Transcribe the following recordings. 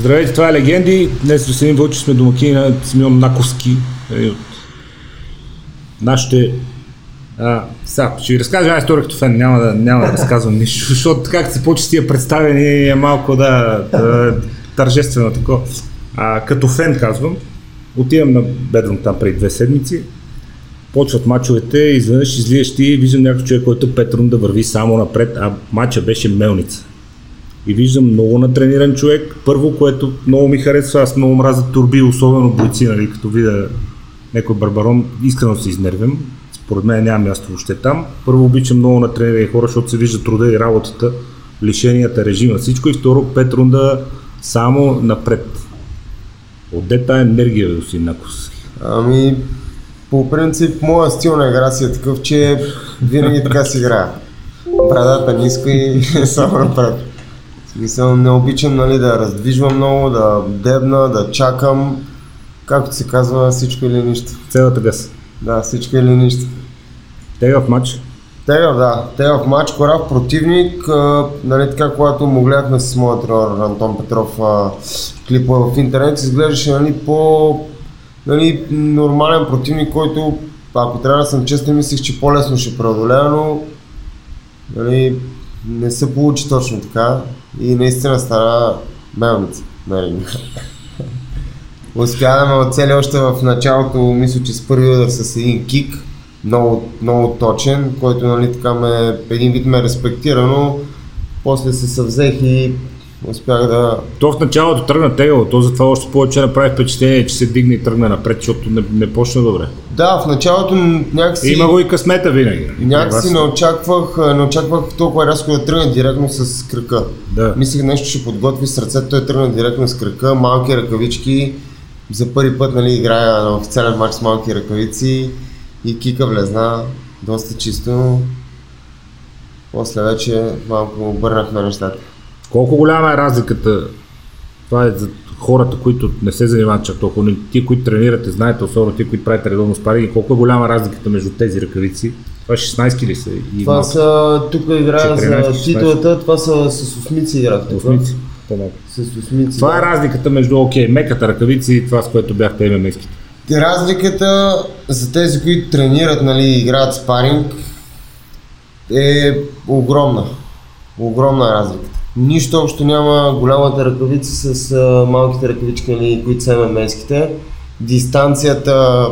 Здравейте, това е Легенди. Днес до Симин Вълчи сме домакини на Симеон Наковски. Един от нашите... А, сега, ще ви разкажа една история като фен, няма да, няма да разказвам нищо, защото как се почти тия представени е малко да, да тържествено такова. А, като фен казвам, отивам на Бедрум там преди две седмици, почват мачовете, изведнъж излизаш ти и виждам някакъв човек, който Петрун да върви само напред, а мача беше Мелница. И виждам много натрениран човек. Първо, което много ми харесва, аз много мразя турби, особено бойци, нали, като видя някой барбарон, искрено се изнервям. Според мен няма място въобще там. Първо обичам много натренирани хора, защото се вижда труда и работата, лишенията, режима, всичко. И второ, Петрунда само напред. Отде тая енергия, господин Накос? Ами, по принцип, моя стил на игра си е такъв, че винаги така си играя. Брадата ниска и само напред. Смисъл, не обичам нали, да раздвижвам много, да дебна, да чакам. Както се казва, всичко или нищо. Цялата гъс. Да, всичко или нищо. Тега в матч. Тега, да. Тега в матч, корав противник. А, нали, така, когато му гледахме с моят тренер Антон Петров а, клипа в интернет, изглеждаше нали, по нали, нормален противник, който, ако трябва да съм честен, мислих, че по-лесно ще преодолея, но нали, не се получи точно така и наистина стана мелница. Нали. Успя да ме оцели още в началото, мисля, че с първи удар с един кик, много, много точен, който нали, така ме, един вид ме респектира, но после се съвзех и успях да... То в началото тръгна тегаво, то затова още повече направи впечатление, че се дигне и тръгна напред, защото не, не почна добре. Да, в началото някакси... Има го и късмета винаги. Някакси не очаквах, не очаквах толкова рязко да тръгне директно с кръка. Да. Мислих нещо ще подготви с ръцете, той тръгна директно с кръка, малки ръкавички. За първи път нали, играя на официален матч с малки ръкавици и кика влезна доста чисто. После вече малко обърнахме нещата. Колко голяма е разликата? Това е за хората, които не се занимават чак толкова, но ти, които тренирате, знаете, особено ти, които правите редовно спаринги, колко е голяма разликата между тези ръкавици? Това 16 ли са? И Това малко? са, тук играя 14, за титлата, това са с осмици играх тук. Осмици. С осмици. Това е разликата между, окей, меката ръкавици и това, с което бяхте ММА-ските. Разликата за тези, които тренират, нали, играят спаринг, е огромна. Огромна е разликата. Нищо общо няма голямата ръкавица с а, малките ръкавички, нали, които са ММСките. Дистанцията,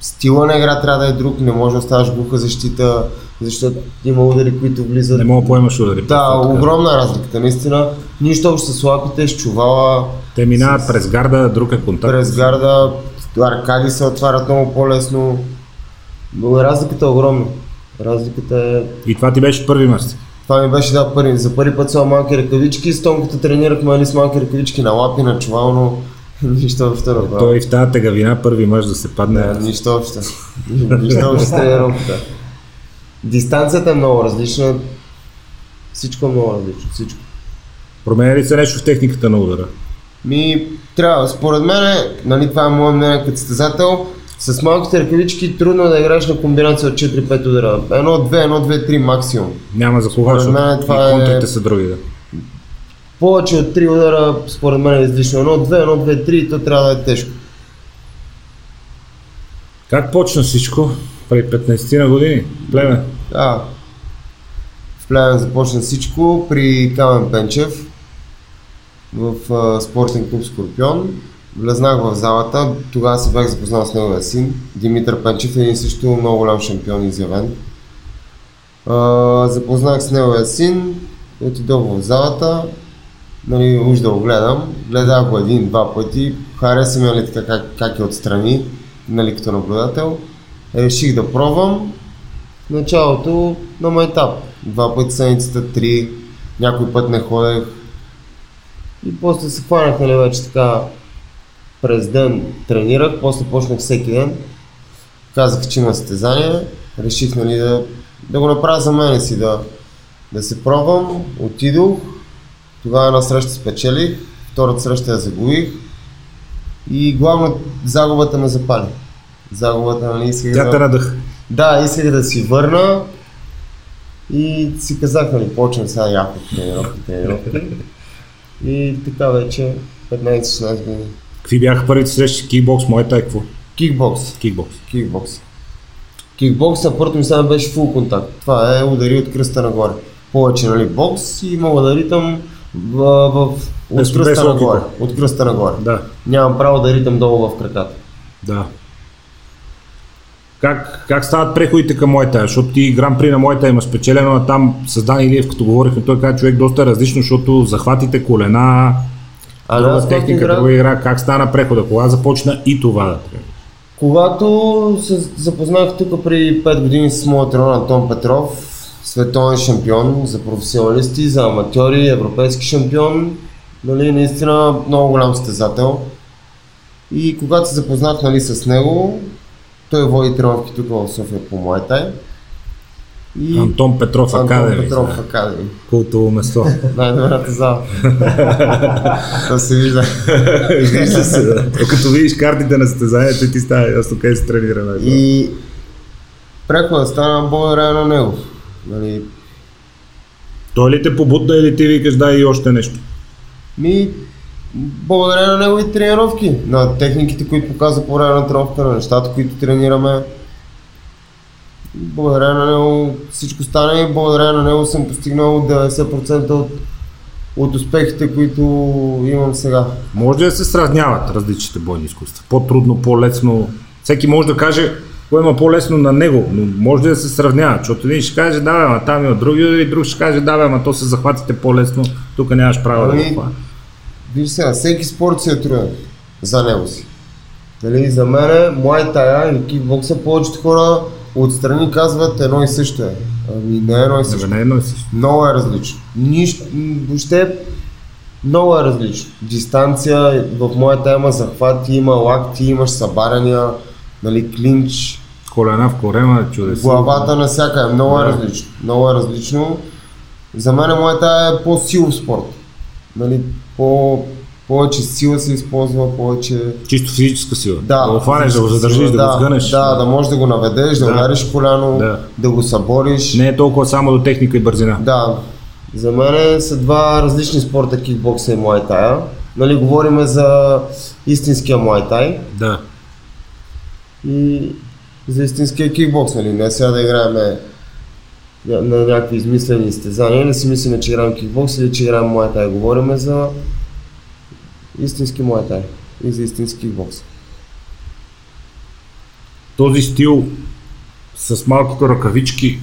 стила на игра трябва да е друг, не може да оставаш глуха защита, защото има удари, които влизат. Не мога да поемаш удари. Да, така. огромна разликата, наистина. Нищо общо с лапите, с чувала, Те минават през гарда, друг е контакт. през гарда, аркади се отварят много по-лесно. Но разликата е огромна. Разликата е... И това ти беше първи мач. Това ми беше да, първи. За първи път са малки ръкавички. С Тонката тренирахме нали, с малки ръкавички на лапи, на чувал, но нищо общо. Да, Той и в тази тегавина първи мач да се падне. не, нищо общо. нищо общо с тренировката. Дистанцията е много различна. Всичко е много различно. Всичко. Променя ли се нещо в техниката на удара? Ми, трябва, според мен, нали, това е моят мнение като състезател, с малките ръкавички трудно е да играеш на комбинация от 4-5 удара. 1, 2, 1, 2, 3 максимум. Няма за кога, защото това е- контрите са други. Да. Повече от 3 удара, според мен е излишно. 1, 2, 1, 2, 3 и то трябва да е тежко. Как почна всичко? Преди 15 на години? Племе. Да. В Плевен започна всичко при Камен Пенчев в а, спортен клуб Скорпион. Влезнах в залата, тогава се бях запознал с неговия син, Димитър Пенчев, един също много голям шампион изявен. А, запознах с неговия син, отидох в залата, нали, уж да го гледам, гледах го един-два пъти, хареса ми нали, така как, как е отстрани, нали, като наблюдател. Реших да пробвам, началото на майтап. Два пъти седмицата, три, някой път не ходех. И после се хванах, нали, вече така през ден тренирах, после почнах всеки ден. Казах, че има състезание, реших, нали, да, да го направя за мене си, да, да се пробвам. Отидох, тогава една среща спечелих, втората среща я загубих и главно загубата ме запали. Загубата, нали, исках Тя да... те надъх. Да, исках да си върна и си казах, нали, почвам сега яко тренировки, тренировки. И така вече 15-16 години. Какви бяха първите срещи? Кикбокс, моята е какво? Кикбокс. Кикбокс. Кикбокс. Кикбокс на първото ми сега беше фул контакт. Това е удари от кръста нагоре. Повече, нали, бокс и мога да ритам в, в, Без- от кръста без нагоре. От кръста нагоре. Да, Нямам право да ритам долу в краката. да. Как, как стават преходите към моята? Защото ти гран при на моята има спечелено, а там с Дан Илиев, като говорихме, той каза човек доста различно, защото захватите колена, А друга пак техника, игра, друга игра. Как стана прехода? Кога започна и това да когато се запознах тук при 5 години с моят тренер Антон Петров, световен шампион за професионалисти, за аматьори, европейски шампион, нали, наистина много голям състезател. И когато се запознах нали, с него, той води тренировки тук в София по Муайтай. И Антон Петров Антон Академи. Петров да. Академи. Култово место. Най-добрата зала. Това се вижда. Вижда се, да. Като видиш картите на състезанието, ти става ясно къде се тренира. най-добре. И преходът стана благодарение на него. Нали, Той ли те побутна или ти викаш дай и още нещо? Ми, благодарение на неговите тренировки, на техниките, които показва по време на тренировка, на нещата, които тренираме. Благодарение на него всичко стана и благодарение на него съм постигнал 90% от, от успехите, които имам сега. Може да се сравняват различните бойни изкуства? По-трудно, по-лесно. Всеки може да каже кое има по-лесно на него, но може да се сравнява? Защото един ще каже, да, бе, ама там има други, и друг ще каже, да, бе, ама то се захватите по-лесно, тук нямаш право да Ами, го хвана. Виж сега, всеки спорт си е труден за него си. Нали, за мен, Muay Thai или кикбокса, повечето хора отстрани казват едно и също е. Ами не е едно и също. бе, не е едно и също. Много е различно. Нищо, въобще много е различно. Дистанция, в моята има захвати, има лакти, имаш събаряния, нали, клинч, Колена в корема, чудеса. главата на всяка е много е различно. Много е различно. За мен моята е по-силов спорт. Нали, по, повече сила се използва, повече... Чисто физическа сила. Да, да го хванеш, да го задържиш, сила, да, го сгънеш. Да, да можеш да го наведеш, да, Да. удариш коляно, Да. да, го събориш. Не е толкова само до техника и бързина. Да, за мен са два различни спорта кикбокса и муайтая. Нали, говориме за истинския муайтай Да. и за истинския кикбокс, нали? Не сега да играем на, някакви измислени изтезания, не си мислим, че играем кикбокс или че играем муайтай. Говориме за истински муайтай и за истински кикбокс. Този стил с малкото ръкавички,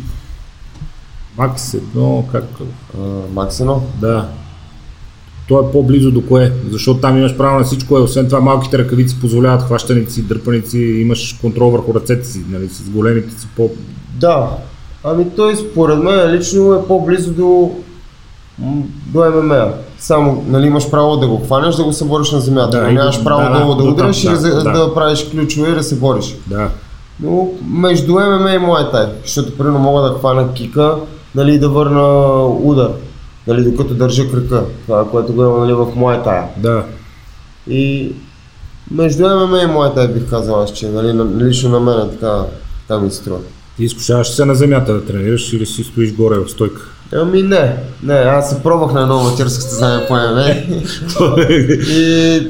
Макс едно, как А, Макс едно. Да. То е по-близо до кое, защото там имаш право на всичко, е, освен това малките ръкавици позволяват хващаници, дърпаници, имаш контрол върху ръцете си, нали, с големите си по... Да, ами той според мен лично е по-близо до, до ММА. Само нали, имаш право да го хванеш, да го събориш на земята. Да, Да, нямаш право да, да, долу да, да, удреш там, или да, да. да. правиш ключове и да се бориш. Да. Но между ММА и Muay Thai, защото примерно мога да хвана кика нали, да върна удар, нали, докато държа кръка. Това, което го има нали, в Muay Thai. Да. И между ММА и Muay Thai бих казал аз, че нали, на- лично на мен е така, така ми струва. Ти изкушаваш се на земята да тренираш или си стоиш горе в стойка? Ами не, не, аз се пробвах на едно аматьорско състезание по ММА и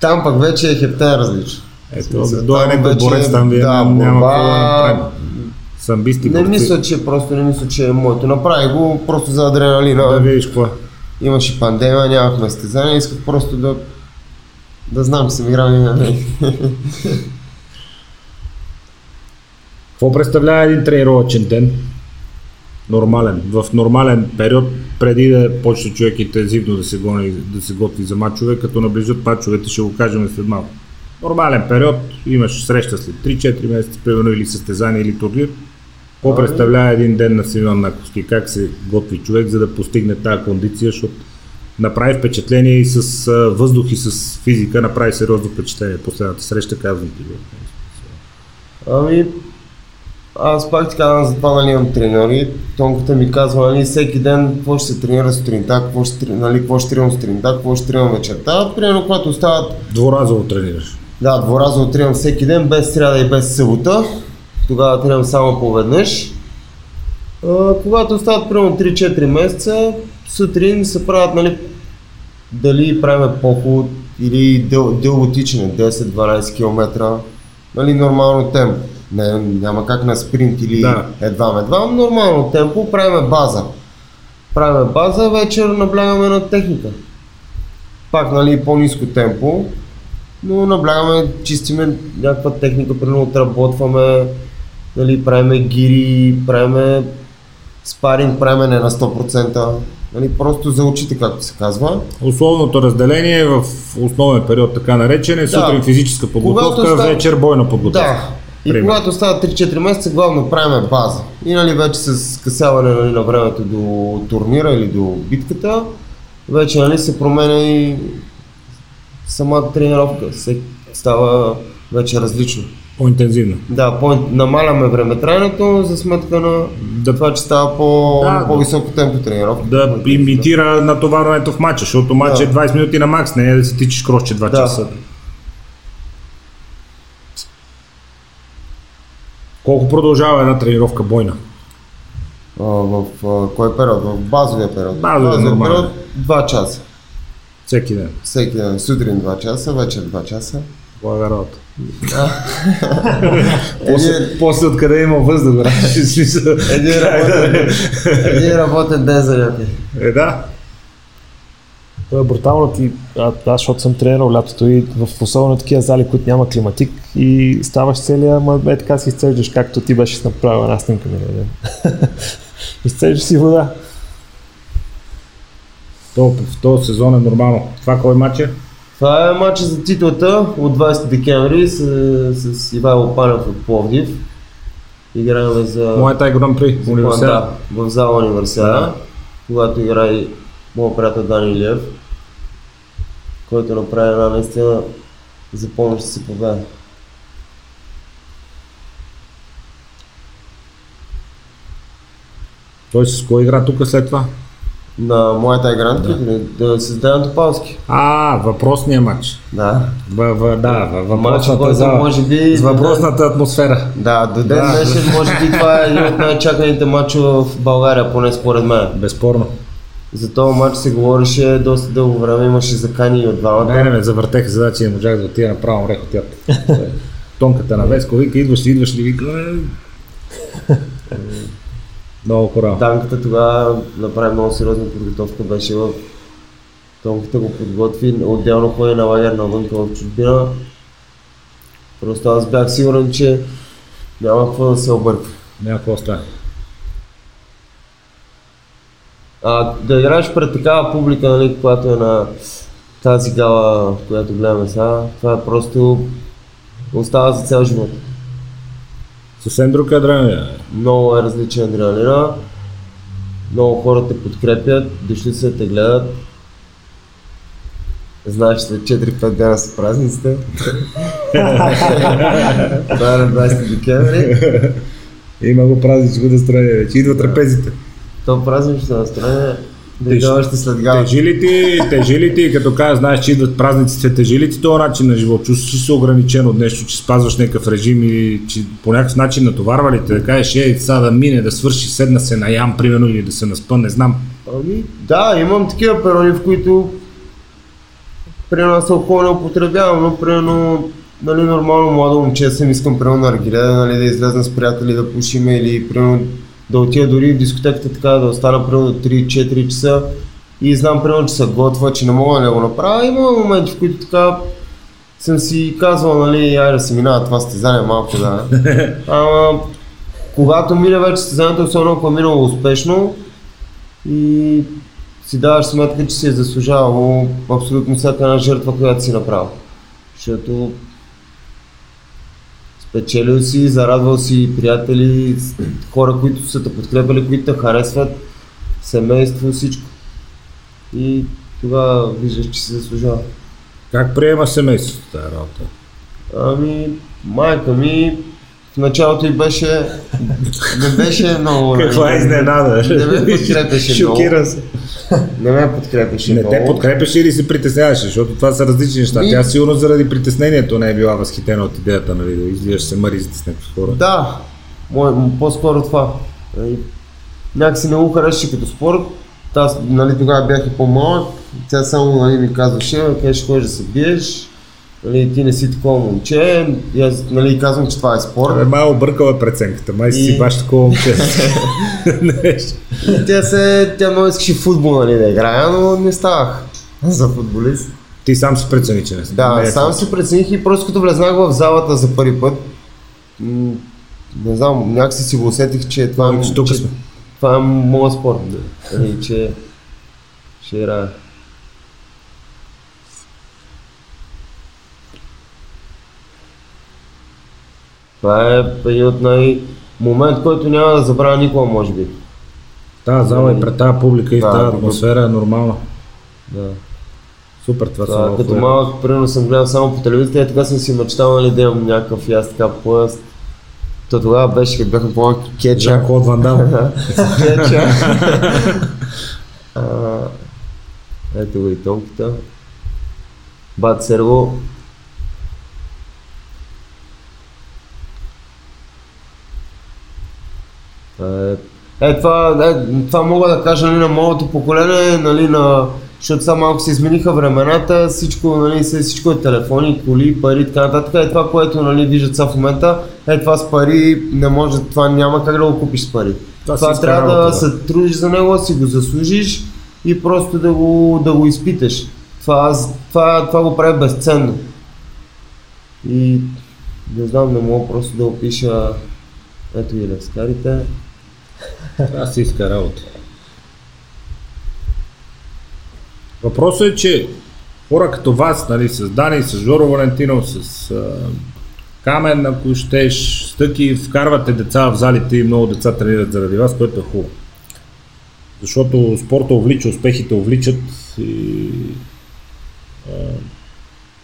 там пък вече е хептен различно. Ето, до там някой борец там вие да, няма, няма борба-. Самбисти Не борци. мисля, че просто не мисля, че е моето. Направих го просто за адреналина. Да видиш какво. е. Имаше пандемия, нямахме състезание, исках просто да да знам, че съм играл на Какво представлява един тренировъчен ден? Нормален. В нормален период, преди да почне човек интензивно да се, гони, да се готви за мачове, като наближат мачовете, ще го кажем след малко. Нормален период, имаш среща след 3-4 месеца, примерно или състезание, или турнир. Какво Ами- представлява един ден на Симеон Наковски? Как се готви човек, за да постигне тази кондиция, защото направи впечатление и с въздух и с физика, направи сериозно впечатление. Последната среща, казвам ти. Ами, аз пак ти казвам, затова нали имам треньори. Тонката ми казва, нали, всеки ден какво ще се тренира сутринта, какво ще, нали, какво ще тренирам сутринта, какво ще тренирам вечерта. Примерно, когато остават Дворазово тренираш. Да, дворазово тренирам всеки ден, без сряда и без събота. Тогава тренирам само поведнъж. А, когато остават примерно 3-4 месеца, сутрин се правят, нали, дали правим поход, или дъл, дълго тичане, 10-12 км, нали, нормално темпо. Не, няма как на спринт или Да. едва едва, нормално темпо, правиме база. Правиме база, вечер наблягаме на техника. Пак, нали, по-низко темпо, но наблягаме, чистиме някаква техника, примерно отработваме, нали, правиме гири, правиме спаринг, правиме не на 100%, нали, просто за очите, както се казва. Условното разделение е в основен период, така наречен, е сутрин физическа подготовка, става- вечер бойна подготовка. Да. И Примерно. когато става 3-4 месеца, главно правиме база. И нали, вече с скъсяване нали, на времето до турнира или до битката, вече нали, се променя и самата тренировка. Се става вече различно. По-интензивно. Да, по- намаляме времетраенето за сметка на Да, това, че става по, Да, по-високо темпо тренировка. да имитира натоварването в матча, защото матч е Да. 20 минути на макс, не е да си тичиш кросче 2 Да. часа. Колко продължава една тренировка бойна? А, в а, кой период? В базовия период. Базовия, нормален. период 2 часа. Всеки ден. Всеки ден. Сутрин 2 часа, вечер 2 часа. Блага работа. После, после откъде има въздух, брат? Един работен ден за някой. Е, да. То е брутално ти, а, аз защото съм тренирал лятото и в особено такива зали, които няма климатик и ставаш целия, ма е така си изцеждаш, както ти беше направил една снимка миналия ден. изцеждаш си вода. То, в този сезон е нормално. Това кой матч е? Това е матч за титлата от 20 декември с, с Ивайло Панев от Пловдив. Играем за... Моята е Гран При, университет. Да, в зала универсиада, Да. когато играе моят приятел Дани Илиев, който направи една наистина запомняща си победа. Той с кой игра тук след това? На моята игра да. да с Деян Топалски. А, въпросния матч. Да. В, в, да, в Матч, въпросната който зала. може би... С въпросната атмосфера. Да, до ден Да. днешен може би това е един от най-чаканите матчове в България, поне според мен. Безспорно. За този матч се говореше доста дълго време, имаше закани и от двамата. Не, не ме завъртеха задачи и не можах да отида направо рех от. Тонката на Веско вика, идваш ли, идваш ли, вика. «Е». Много корал. Данката тогава направи много сериозна подготовка, беше в Тонката го подготви, отделно ходи на лагер навънка в чужбина. Просто аз бях сигурен, че няма какво да се обърка. Няма какво стане. А, да играеш пред такава публика, нали, която е на тази гала, която гледаме сега, това е просто остава за цял живот. Съвсем друг адреналин. е. Много е различен адреналина. Много хора те подкрепят, дошли да те гледат. Знаеш, след 4-5 дена са празниците. Това е на 20 декември. Има го празничко настроение вече. Идват трапезите. То празнично настроение. Идва още след гала. Тежи ли ти, тежи ли ти, като кажа, знаеш, че идват празниците, тежи ли ти този начин на живот? Чувстваш се ограничен от нещо, че спазваш някакъв режим или че по някакъв начин натоварва ли те, да кажеш, ей, сега да мине, да свърши, седна се на ям, примерно, или да се наспа, не знам. Ами, да, имам такива периоди, в които примерно аз алкохол не употребявам, но примерно нали, нормално младо момче съм, искам примерно на аргиле, нали, да излезна с приятели да пушиме или примерно да отида дори в дискотеката така, да остана примерно до 3-4 часа и знам примерно, че се готва, че не мога да го направя. Има моменти, в които така съм си казвал, нали, айде да се минава това състезание малко, да. Ама, когато мине вече състезанието, особено ако е минало успешно, и си даваш сметка, че си е заслужавало абсолютно всяка една жертва, която си направил. Защото спечелил си, зарадвал си приятели, хора, които са те подкрепили, които те харесват, семейство, всичко. И тогава виждаш, че си заслужава. Как приема семейството тази работа? Ами, майка ми в началото и беше, не беше много... Каква изненада? Не ме подкрепеше много. Шокира се. Не ме подкрепеше Не много. те подкрепяше или се притесняваше, защото това са различни неща. Ми- Тя сигурно заради притеснението не е била възхитена от идеята, нали, да излизаш се мъризите с някакви хора. Да, мое, м- по-скоро това. Нали, Някакси не го харесваше като спорт. Аз нали, тогава бях и по-малък Тя само нали, ми казваше, къде ще ходиш да се биеш, нали, ти не си такова момче, и аз нали, казвам, че това е спорт. Абе, малко объркала е преценката, май си И- баш такова момче. И тя, се, тя много искаше футбол нали, да играя, но не ставах за футболист. Ти сам си прецени, че не си. Да, не е сам си прецених и просто като влезнах в залата за първи път, м, не знам, някакси си го усетих, че това, Ами, че тук че, сме. това е моят спорт. Да. Нали, че ще играя. Това е един от най... момент, който няма да забравя никога, може би. Тази зала и пред тази публика и в Да, тази да. атмосфера е нормална. Да. Супер, това са Това, много като малък, примерно съм гледал само по телевизията и така съм си мечтал нали, да имам някакъв и аз така пояс. То тогава беше, като бяхме по-малки кетча. Жан-Клод Ван Дам. кетча. Ето го и тонката. Бат Серго. Е е, това, е, това мога да кажа нали, на моето поколение, нали, на, защото сега малко се измениха времената, всичко, нали, всичко е телефони, коли, пари и така нататък. Е това, което нали, виждат сега в момента, е това с пари, не може, това няма как да го купиш с пари. Това Това, трябва да да. се трудиш за него, да си го заслужиш и просто да го, да го изпиташ. Това, това, това го прави безценно. И не знам, не мога просто да опиша ето и лескарите. Това си иска работа. Въпросът е, че хора като вас, нали, с Дани, с Жоро Валентинов, с а, Камен, ако щеш, стъки, вкарвате деца в залите и много деца тренират заради вас, което е хубаво. Защото спорта увлича, успехите увличат и а,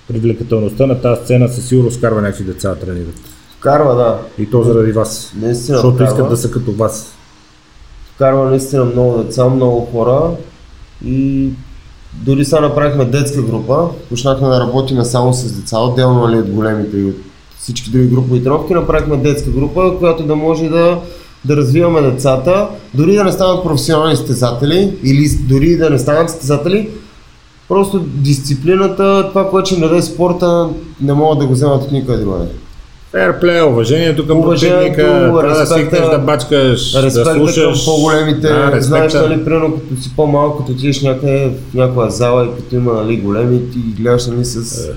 привлекателността на тази сцена със сигурност вкарва някакви деца да тренират. Вкарва, да. И то заради вас. Наистина Защото вкарва. искат да са като вас. Вкарва наистина много деца, много хора и дори сега направихме детска група, почнахме да работим само с деца, отделно нали, от големите и от всички други групови тренировки, направихме детска група, която да може да, да развиваме децата, дори да не станат професионални състезатели или дори да не станат състезатели, просто дисциплината, това, което ще им даде спорта, не могат да го вземат от никъде другаде. Ферплей, уважението към противника, трябва да свикнеш да бачкаш, да слушаш. към по-големите, Да, знаеш, нали, примерно като си по-малко, като отидеш някъде в някоя зала и като има нали, големи, ти гледаш нали, с, Е.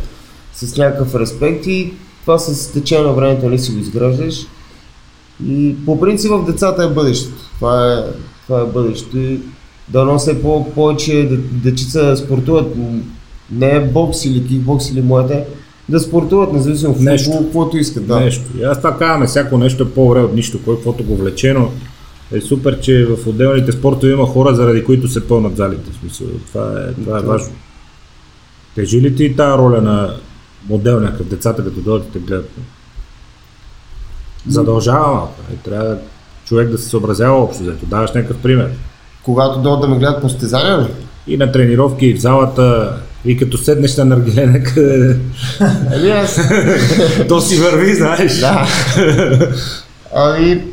с някакъв респект и това с течение на времето нали, си го изграждаш. И по принцип в децата е бъдещето. Това е, това е бъдещето и да нося по- повече де- дечица спортуват, не е бокс или кикбокс или моите, да спортуват, независимо в Нещо. футбол, каквото искат. Да. Нещо. И аз това казваме, всяко нещо е по-добре от нищо, кой каквото го влече, но е супер, че в отделните спортове има хора, заради които се пълнат залите. В смисъл, това е, това е важно. Тежи ли ти тази роля на модел някакъв, децата като дойдат те гледат? Задължава малко. Е, трябва човек да се съобразява общо, зато даваш някакъв пример. Когато дойдат да ме гледат по състезания ли? И на тренировки, и в залата, и като седнеш на наргиле, къде... Ами то си върви, знаеш. Да. Ами,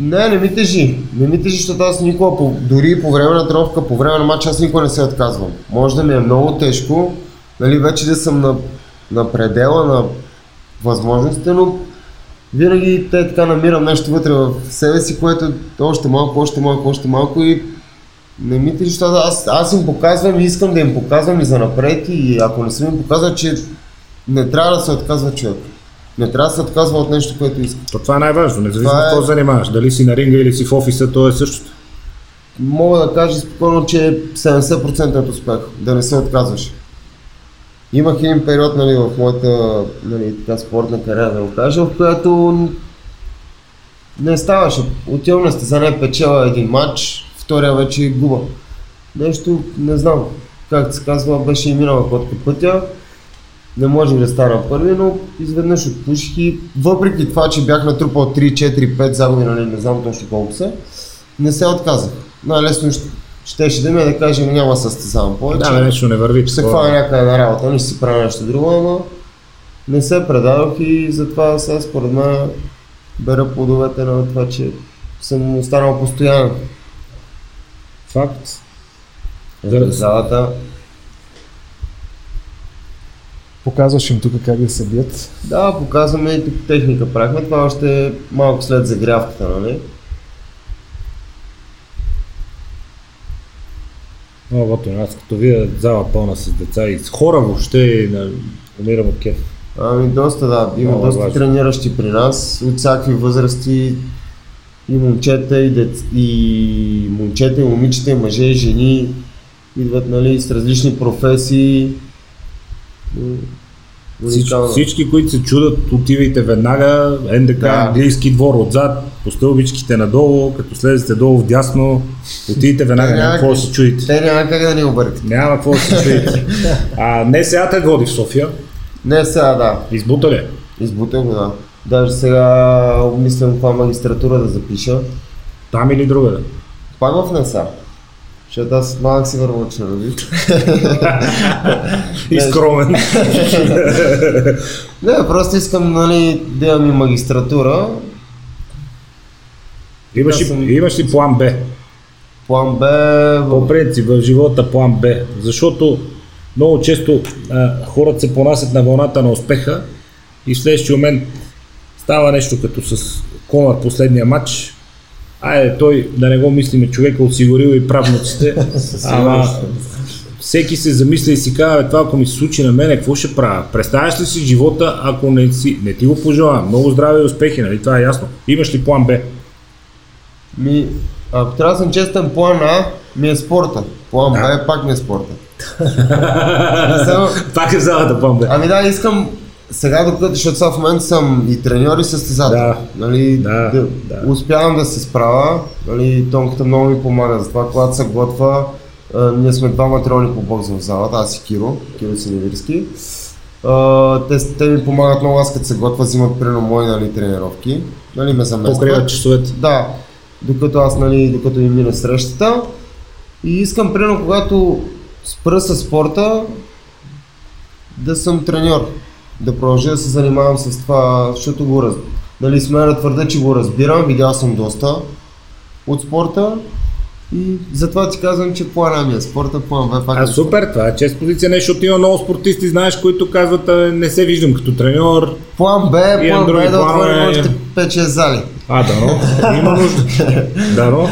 не, не ми тежи. Не ми тежи, защото аз никога, по, дори по време на тренировка, по време на матч, аз никога не се отказвам. Може да ми е много тежко, нали, вече да съм на, на предела на възможностите, но винаги те така намирам нещо вътре в себе си, което е още малко, още малко, още малко и не ми тежи, защото аз, аз им показвам и искам да им показвам и за напред и ако не съм им показал, че не трябва да се отказва човек. Не трябва да се отказва от нещо, което иска. То това е най-важно, независимо Това е- какво занимаваш. Дали си на ринга или си в офиса, то е същото. Мога да кажа спокойно, че 70% от успех, да не се отказваш. Имах един период нали, в моята нали, така, спортна кариера, да го кажа, в която не ставаше. Отивам на стезание, печела един матч, втория вече губа. Нещо, не знам, как се казва, беше и минала котка пътя. Не можех да стана първи, но изведнъж отпуших и въпреки това, че бях натрупал 3, 4, 5 загуби, нали, не знам точно колко са, не се отказах. Най-лесно ще, щеше да ми е да кажем няма състезавам повече. Да, нещо не върви. ще се хвана някъде на работа, не ще си правя нещо друго, ама не се предадох и затова сега според мен бера плодовете на това, че съм останал постоянен факт. Заради залата. Показваш им тук как да се бият. Да, показваме и тук техника правихме. Това още е малко след загрявката, нали? Много готино. Аз като видя зала пълна с деца и с хора въобще на... умирам от кеф. Ами доста да, има Много доста важно. трениращи при нас, от всякакви възрасти, и момчета, и, дец... и момчета, и момичета, и мъже, и жени. Идват нали, с различни професии. Всички, всички, които се чудат, отивайте веднага, НДК, Да. английски двор отзад, по стълбичките надолу, като слезете долу вдясно, отидете веднага, няма какво да се чудите. Те няма как да ни объркат. Няма какво да се чудите. А не сега те води в София, Не сега, да. избута ли? Избутах го, да. Даже сега обмислям каква магистратура да запиша. Там или другаде? Пак в НЕСА. Защото аз малък си вървочен, нали? И скромен. Не, просто искам, нали, да имам и магистратура. имаш, съм- имаш ли план Б? План Б... По принцип в живота план Б, защото много често а, хората се понасят на вълната на успеха и в следващия момент става нещо като с Конър последния матч. Айде, той да не го мислиме, човека осигурил и правнуците, ама всеки се замисля и си казва, «Бе, това ако ми се случи на мене, какво ще правя? Представяш ли си живота, ако не, си, не ти го пожелавам? Много здраве и успехи, нали? Това е ясно. Имаш ли план Б? Ми, ако трябва да съм честен, план А ми е спорта. План Б е пак ми е спорта. Само- Пак е залата план Б. Ами да, искам сега докато, защото сега в момента съм и треньор и състезател. Да. Нали, Да, да, да. Успявам да се справя. Нали, тонката много ми помага. Затова когато се готва, а, ние сме двама треньори по бокс в залата, аз и Киро, Киро Синевирски. Те, те ми помагат много, аз като се готва, взимат примерно мои нали, тренировки. Нали, ме заместват. Покриват часовете. Да, докато аз, нали, докато ми мина срещата. И искам, примерно, когато спра с спорта, да съм треньор. Да продължа да се занимавам с това, защото го раз... Нали, смея да твърда, че го разбирам, видял съм доста от спорта. И затова ти казвам, че плана ми е спорта, план пак. А е супер, това е чест позиция, нещо, защото има много спортисти, знаеш, които казват, «А, не се виждам като треньор. План Б, план Б е да отворим още 5-6 зали. А, да, но, има нужда. Да, но.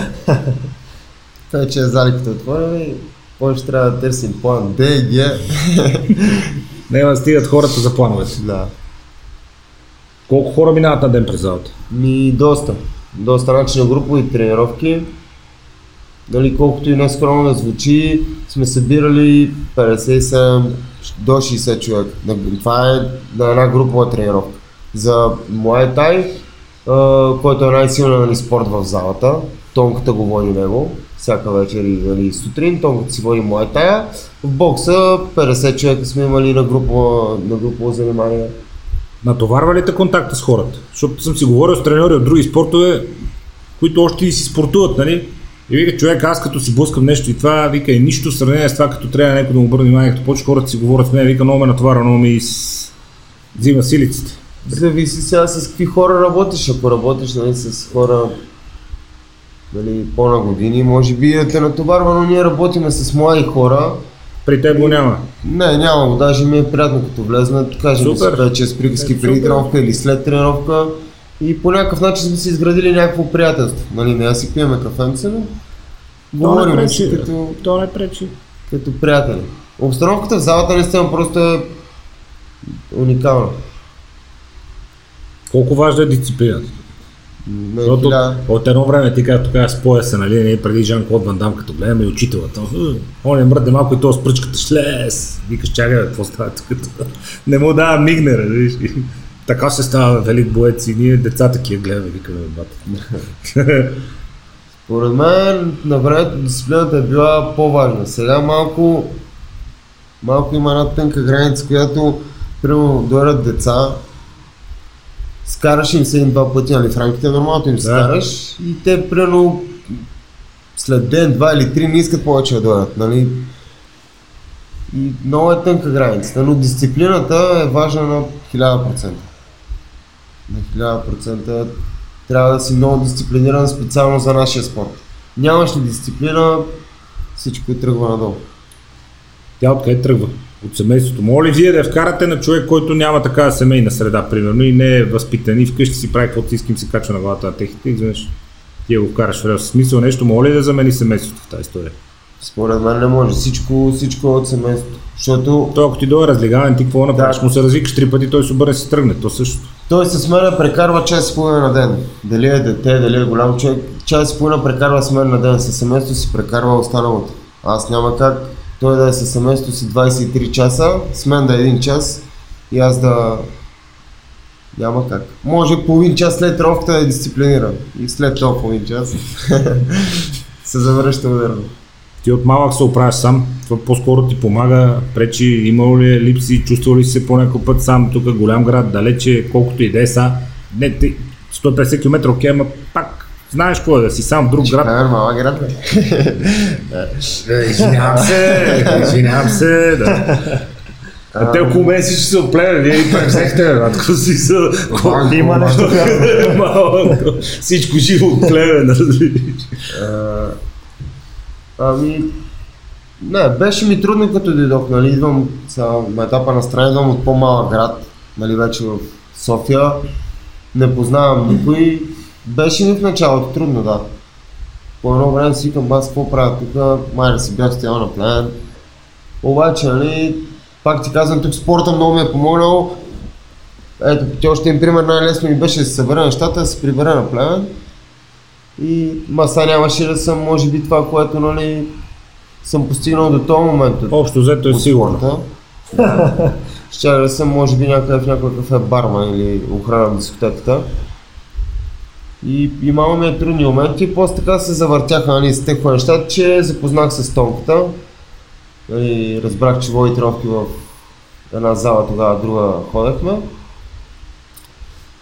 5-6 зали като отворим и после трябва да търсим план Д и Г. Няма да стигат хората за плановете. Да. Колко хора минават на ден през залата? Ми доста. Доста начин на групови тренировки. Дали колкото и нескромно да звучи, сме събирали 57 до 60 човек. Това е на една групова тренировка. За Thai, а, който е най-силният спорт в залата, тонката го води него, всяка вечер и нали, сутрин, тонката си води Muay Thai. В бокса 50 човека сме имали на групово, на групово занимание. Натоварва ли те контакта с хората? Защото съм си говорил с треньори от други спортове, които още и си спортуват, нали? И вика, човек, аз като си блъскам нещо и това, вика, и нищо в сравнение с това, като трябва някой да му обърне внимание, като почва хората си говорят с мен, вика, много ме натоварва, много ми с... взима силиците. Зависи сега с какви хора работиш. Ако работиш нали, с хора нали, по-на години, може би да те натоварва, но ние работиме с млади хора. При теб го няма. Не, няма го, даже ми е приятно като влезна, кажем Супер. Супер. че с приказки Супер. преди тренировка или след тренировка. И по някакъв начин сме си изградили някакво приятелство. Нали, не да си пиеме кафенце, но говорим си като, То не пречи. като приятели. Обстановката в залата наистина просто е уникална. Колко важна е дисциплината? Защото хиляда- от едно време ти както тогава с пояса, нали, не преди Жан Клод Ван Дам, като гледаме и учителата. Он е мръдне малко и то с пръчката шлес. Викаш, чакай, какво става тук? не му дава мигне. И Така се става велик боец и ние деца такива гледаме, викаме, бата. Според мен на времето дисциплината е била по-важна. Сега малко, малко има една тънка граница, която примерно дойдат деца, скараш им се един-два пъти, нали, в рамките нормалното им се Да. скараш и те примерно след ден, два или три не искат повече да дойдат, нали. И много е тънка границата, но дисциплината е важна на 1000%. На 1000% трябва да си много дисциплиниран специално за нашия спорт. Нямаш ли дисциплина, всичко тръгва надолу. Тя откъде тръгва? От семейството. Моля ли вие да я вкарате на човек, който няма такава семейна среда, примерно, и не е възпитан и вкъщи си прави каквото си искам си качва на главата на техните, изведнъж ти го вкараш в смисъл нещо, моля ли да замени семейството в тази история? Според мен не може. Всичко, всичко е от семейството. Защото Той ако ти дойде разлегален, ти какво направиш? Му се развикаш три пъти, той се обърне си тръгне. То също. той с мен прекарва час и половина на ден. Дали е дете, дали е голям човек, час и половина прекарва с мен на ден. Със семейството си прекарва останалото. Аз няма как той да е със семейството си 23 часа, с мен да е един час и аз да... Няма как. Може половин час след тренировката да е дисциплиниран. И след това половин час се завръща ударно. Ти от малък се оправяш сам, това по-скоро ти помага, пречи, имало ли е липси, чувствал ли се по някой път сам, тук голям град, далече, колкото и да е са. Не, ти, 150 км, окей, ама пак знаеш какво е да си сам в друг град. Камер, малък град, бе. Извинявам се, извинявам се. Да. А те около мен всички са от племе, вие и пак взехте, ако си са... Има нещо Малък, всичко живо от племе, нали? Ами, не, беше ми трудно като дойдох, нали, идвам на етапа на страна, идвам от по-малък град, нали, вече в София, не познавам никой, беше ми в началото трудно, да. По едно време си викам, аз какво правя тук, май да си бях стоял на плен. Обаче, нали, пак ти казвам, тук спорта много ми е помогнал. Ето, ти още един пример, най-лесно ми беше да се събера нещата, да се прибера на племен. И маса нямаше да съм, може би, това, което, нали, съм постигнал до този момент. Общо взето е сигурно. Ще да съм, може би, някъде в някой кафе барман или охрана на дискотеката. И имало ми е трудни моменти, после така се завъртяха нали, с техни неща, че запознах с Тонката. Нали, разбрах, че води тренировки в една зала, тогава друга ходехме.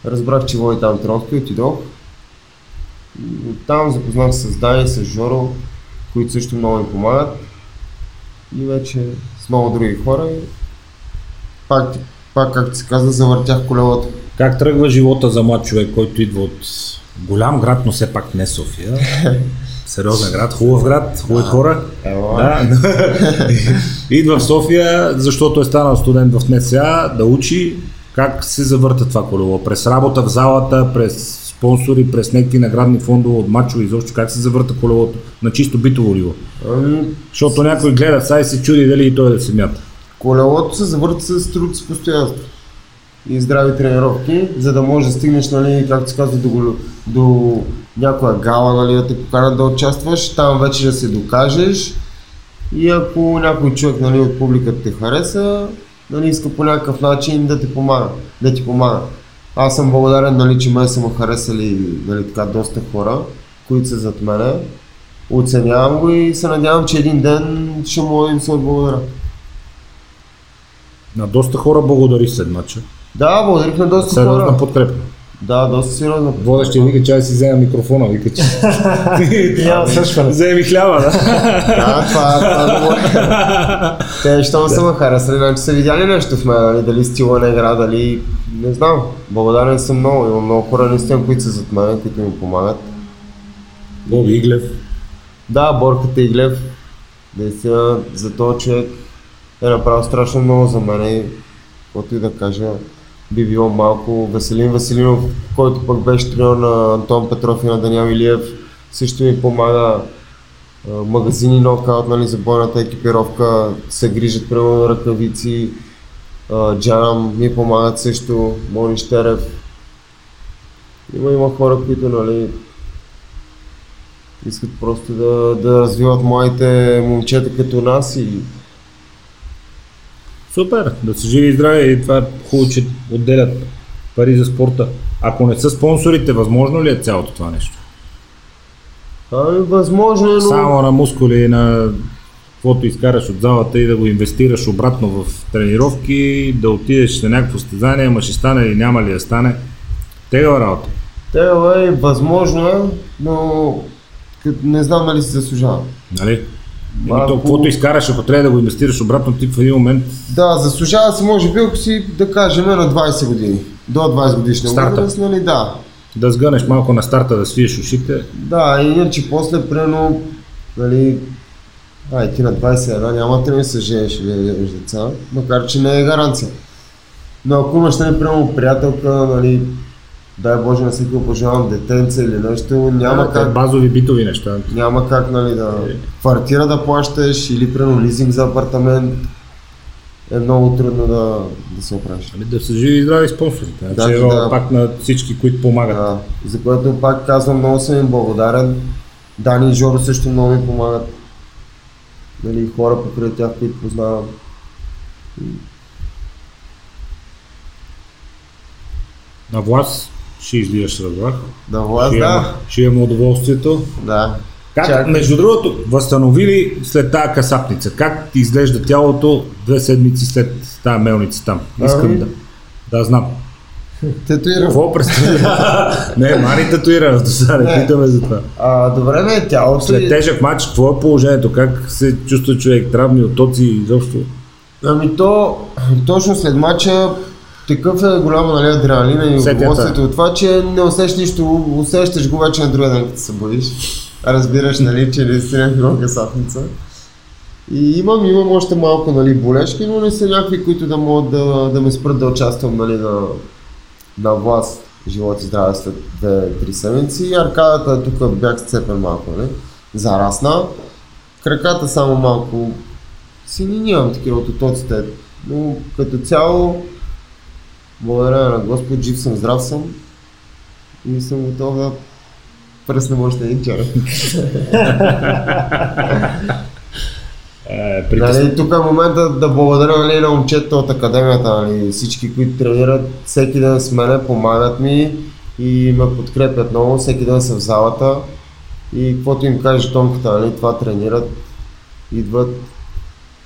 Разбрах, че води там тренировки, отидох. И Оттам запознах се с Дани, с Жоро, които също много ми помагат. И вече с много други хора. И пак, пак както се казва, завъртях колелото. Как тръгва живота за млад човек, който идва от голям град, но все пак не София? Сериозен град, хубав град, хубави хора. Ела. Да. идва в София, защото е станал студент в НСА, да учи как се завърта това колело. През работа в залата, през спонсори, през някакви наградни фондове от мачове, изобщо как се завърта колелото на чисто битово ниво. Ами, Защото някой гледа сега и се чуди дали и той да се мята. колелото се завърта с труд с постоянство и здрави тренировки, за да можеш да стигнеш, нали, както се казва, до, до някоя гала, нали, да те поканат да участваш, там вече да се докажеш и ако някой човек нали, от публиката те хареса, нали, иска по някакъв начин да ти помага. Да ти помага. Аз съм благодарен, нали, че ме са ме харесали нали, така, доста хора, които са зад мене. Оценявам го и се надявам, че един ден ще мога им се отблагодаря. На доста хора благодари след мача. Да, благодарих на доста Сериозна хора. подкрепа. Да, доста сериозна. Водещия вика, че си взема микрофона, вика, че... Няма свършване. Вземи хляба, да. Да, това, това е много. Те, що са ме харесали, значи са видяли нещо в мен, нали, дали стила на игра, дали... Не знам. Благодарен съм много. Има много хора, наистина, които са зад мен, които ми помагат. Боби Иглев. Да, Борката Иглев, наистина за този човек е направил страшно много за мен и каквото и да кажа, би било малко. Веселин Веселинов, който пък беше тренер на Антон Петров и на Даниел Илиев, също ми помага. Магазини нокаут, нали, за бойната екипировка, се грижат примерно ръкавици. А, Джанам ми помагат също, Мони Щерев. Има, има хора, които нали, искат просто да, да развиват моите момчета като нас и Супер, да са живи и здрави и това е хубаво, че отделят пари за спорта. Ако не са спонсорите, възможно ли е цялото това нещо? ами, възможно е, но... Само на мускули и на каквото изкараш от залата и да го инвестираш обратно в тренировки, да отидеш на някакво състезание, ама ще стане или няма ли да стане. Тега работа. Те, е, възможно е, но не знам дали си заслужава. Нали? Еми Малко- то, каквото изкараш, ако трябва да го инвестираш обратно, ти в един момент Да, заслужава си, може би, ако си, да кажем, на 20 години. До 20 годишна Старта. възраст, нали, да. да сгънеш малко на старта, да свиеш ушите. Да, иначе после, примерно, нали, А, и ти на 21 няма да ми се женеш и да имаш деца, макар че не е гаранция. Но ако имаш, нали, приятелка, нали, дай Боже на всеки го пожелавам детенце или нещо, няма Да, как, Базови битови неща. няма как нали, да Е. квартира да плащаш или примерно лизинг за апартамент. Е много трудно да, да се оправиш. Ами да са живи и здрави спонсорите. Да, ево, да. пак на всички, които помагат. Да, за което пак казвам, много съм им благодарен. Дани и Жоро също много ми помагат. Нали, хора покрай тях, които познавам. На власт ще излияш, разбрах. Да, власт, Ще, да. имам, ще имам удоволствието. Да. Как, Чак- между другото, възстановили след тази касапница, как ти изглежда тялото две седмици след тази мелница там? Искам Ами? да. Да, знам. Татуирам. Какво представлява? не, Мани татуира, до сега не питаме за това. А, добре ме, тялото След и- тежък матч, какво е положението? Как се чувства човек? Травми, отоци, изобщо? Ами то, точно след мача, такъв е голямо нали, адреналина и удоволствието от това, че не усещаш нищо, усещаш го вече на другия ден, като се будиш. Разбираш, нали, че наистина е било касапница. И имам, имам още малко нали, болешки, но не са някакви, които да могат да, да ме спрат да участвам нали, на, на власт. Живот и здраве след 2-3 седмици. И аркадата тук бях сцепен малко, нали? Зарасна. Краката само малко Сини нямам такива от отоците, но като цяло, благодаря на Господ, жив съм, здрав съм и съм готов да пръснем още един чар. Е. Нали, тук е момента да благодаря нали, на момчета от академията, нали, всички, които тренират всеки ден с мене, помагат ми и ме подкрепят много, всеки ден са в залата и каквото им каже тонката, нали, това тренират, идват,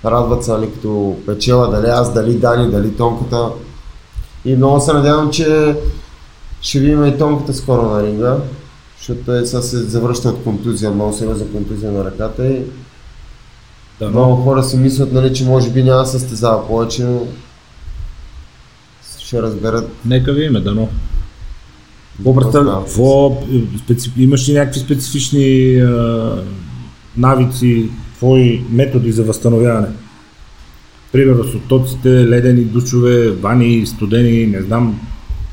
радват се, нали, като печела, дали аз, дали Дани, дали тонката. И много се надявам, че ще видим и тонката скоро на ринга, защото той сега се завръща от контузия, много сериозна контузия на ръката и Да, много хора си мислят, нали, че може би няма да състезава повече, но ще разберат. Нека видим, дано. Какво, е, специ... Имаш ли някакви специфични а, навици, твои методи за възстановяване? Примерно с оттоците, ледени душове, вани, студени, не знам.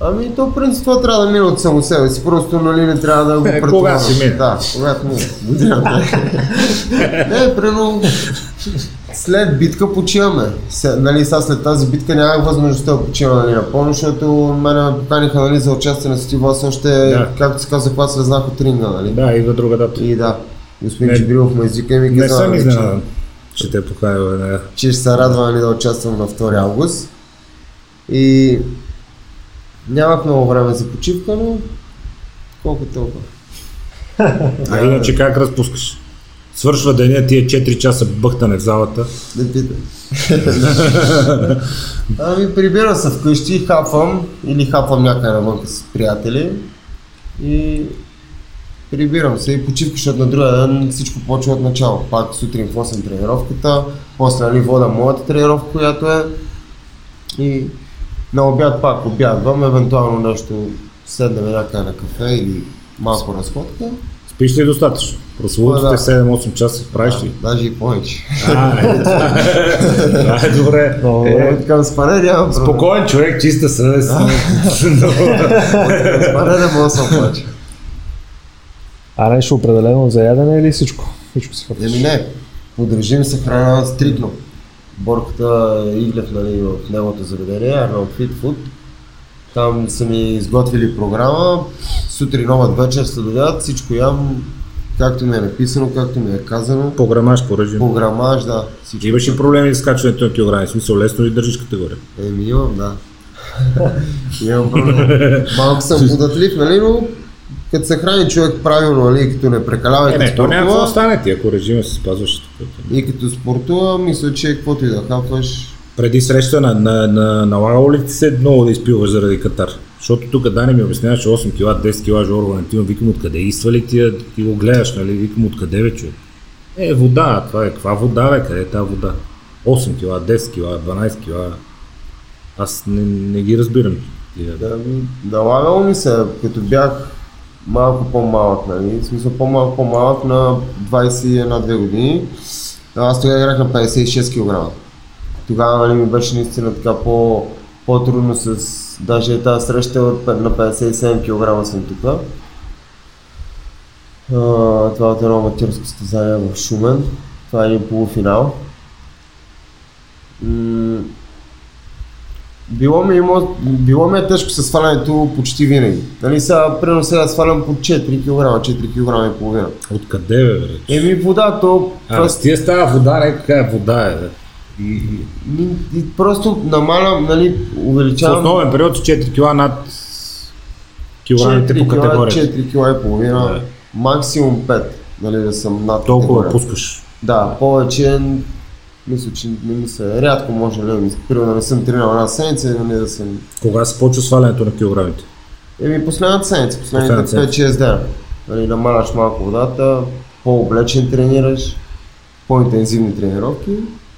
Ами то принцип това трябва да мине от само себе си, просто нали не трябва да го претоварваш. кога си мине? Да, когато мине. Годината. не, прено след битка почиваме. Се, нали, сега след тази битка нямах възможността да почивам нали, напълно, защото мене ме поканиха нали, за участие на Свети Влас още, Да. както се казва, когато слезнах от ринга. Нали. Да, идва друга дата. И да, господин Не- Джибрилов ме извика и ми Не каза, съм нали, че те поканил веднага. че ще се радва нали, да участвам на 2 август. И нямах много време за почивка, но колко толкова. А иначе как разпускаш? Свършва деня, тия 4 часа бъхтане в залата. Да питам. ами прибирам се вкъщи, хапвам или хапвам някъде навън с приятели и прибирам се и почивка, защото на другия ден всичко почва от начало. Пак сутрин в 8 тренировката, после нали вода моята тренировка, която е и на обяд пак обядвам, евентуално нещо седнем някъде на кафе или малко разходка. Спиш ли достатъчно? Прословутите Да. 7-8 часа правиш ли? Даже и повече. А, е, добре. Много Е, Към спане няма проблем. Спокоен човек, чиста съвест. Спане не мога да се оплача. А нещо определено за ядене или всичко? Всичко си хвърляш. Еми не, подрежим се храна стрикно. Борката Иглев нали, в неговото заведение, Arnold Fit Food. Там са ми изготвили програма, сутрин, обед, вечер, следобед, всичко ям, както ми е написано, както ми е казано. По грамаж, по режим. По грамаж, да. Всичко. Имаш ли проблеми с качването на килограми? Смисъл, лесно ли държиш категория? Еми имам, да. имам проблем. Малко съм податлив, нали, но като се храни човек правилно, нали, като не прекалява и Е, като не, то няма какво спортува, стане ти, ако режима си спазваш. и като спортува, мисля, че каквото и да хапваш, Преди среща на, на, на, налагало ли ти се много да изпиваш заради Катар? Защото тук Дани ми обясняваше 8 кг, 10 кг Жоро Валентин, викам откъде изства ли ти, ти го гледаш, нали? Викам откъде бе човек? Е, вода, това е, каква вода бе, къде е тази вода? 8 кг, 10 кг, 12 кг. Аз не, не ги разбирам. Да, ми, налагало ми се, като бях малко по-малък, нали, в смисъл по-малко по-малък на 21-2 години. Аз тогава играх на 56 кг. Тогава нали, ми беше наистина така по, по-трудно с... Даже тази среща от, на 57 кг съм тук. Това е едно аматьорско състезание в Шумен. Това е един полуфинал. М- било ми, има, било ми е тежко с свалянето почти винаги. Нали сега, примерно сега свалям по 4 кг, 4 кг и половина. Откъде бе, бе? Еми вода, то А, просто, тия става вода, не е вода е, бе. И, и, и просто намалям, нали, в увеличавам основен период с 4 кг над килограмите 4 по категория. 4 кг и половина, Да. максимум 5, нали, да съм над Толкова категория. пускаш. Да, повече, мисля, че не ми се, рядко може, нали, примерно да не съм тренирал една седмица, нали, да съм Кога се почва свалянето на килограмите? Еми последната седмица, последните Последната 5-6 дена. Нали, намаляш малко водата, по-облечен тренираш, по-интензивни тренировки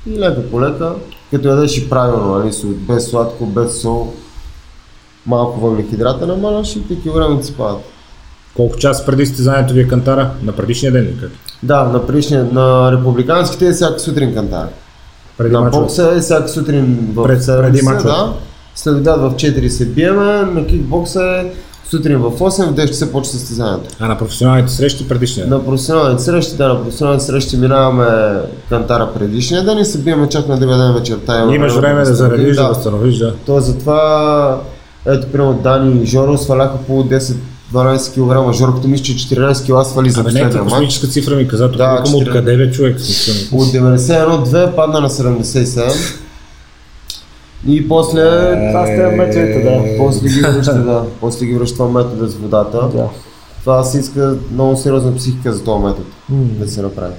и лека по лека, като ядеш и правилно, нали, без сладко, без сол, малко въглехидрата намаляш и те килограмите си падат. Колко часа преди състезанието ви е кантара? На предишния ден ли как? Да, на предишния, на републиканските е всяка сутрин кантар. Преди на мачове? бокса е всяка сутрин в Пред- 7 преди часа, мачовете. да. След обяд в 4 се биеме, на кикбокса е сутрин в 8, в 10 часа почва състезанието. А на професионалните срещи предишния? На професионалните срещи, да, на професионалните срещи минаваме кантара предишния ден и се биеме чак на 9 ден вечерта. Имаме Имаш време да заредиш, да възстановиш, да. То затова, ето, примерно Дани и Жоро сваляха по 10-12 кг. Жоро, като мисля, че 14 кг свали за Абе, не, последния матч. космическа цифра ми каза, тук Да, викам 14. откъде бе човек. От 91-2 падна на 77. И после... Това с тези методите, да. После ги връща, да. После ги връща метода с водата. Да. Това си иска много сериозна психика за този метод да се направи.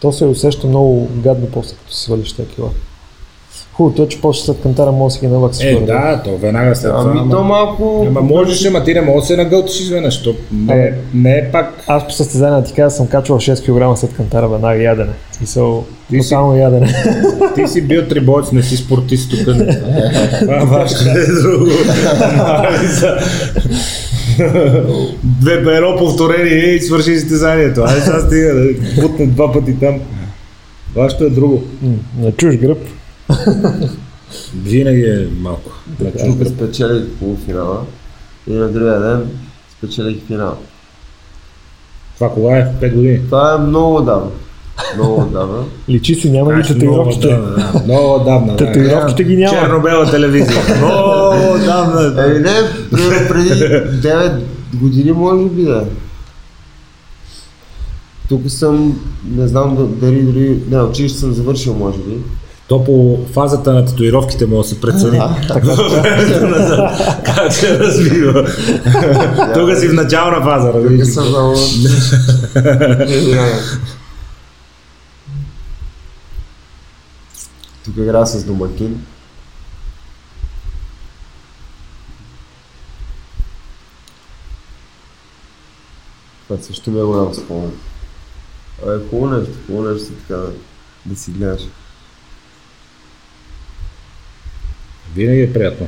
То се усеща много гадно после, като си свалиш тези кила. Хубаво, то, че после след кантара може да си ги наваксаш. Е, да, то веднага след това. Ами ама- то малко... Ама можеш, ама ти не можеш да се нагълтиш изведнъж, то не, Абе. не е пак. Аз по състезание ти казвам, съм качвал 6 кг след кантара веднага ядене. Смисъл, Ти си- тотално ядене. Ти си бил трибоец, не си спортист тук. Това важно е друго. Ами Две по едно повторение и свърши състезанието. Айде сега стига да бутне два пъти там. Вашето е друго. На чуж гръб. Винаги е малко. На чужд Тук гръб. спечелих полуфинала и на другия ден спечелих финал. Това кога е? 5 години. Това е много отдавна. Много отдавна. Личи си, няма ги Значи, татуировките. Много отдавна, да. Много отдавна. да. Татуировките ги няма. Черно-бела телевизия. Много отдавна. Еми не, преди 9 години може би да е. Тук съм, не знам да- дали, дали, не, училище съм завършил може би. То по фазата на татуировките може да се прецени. Как се развива. Тук си в начална фаза, Тук разбираш. съм много... Тук игра с домакин. Това също ми е голям спомен. Абе, хубаво нещо, хубаво нещо така да, да си гледаш. Винаги е приятно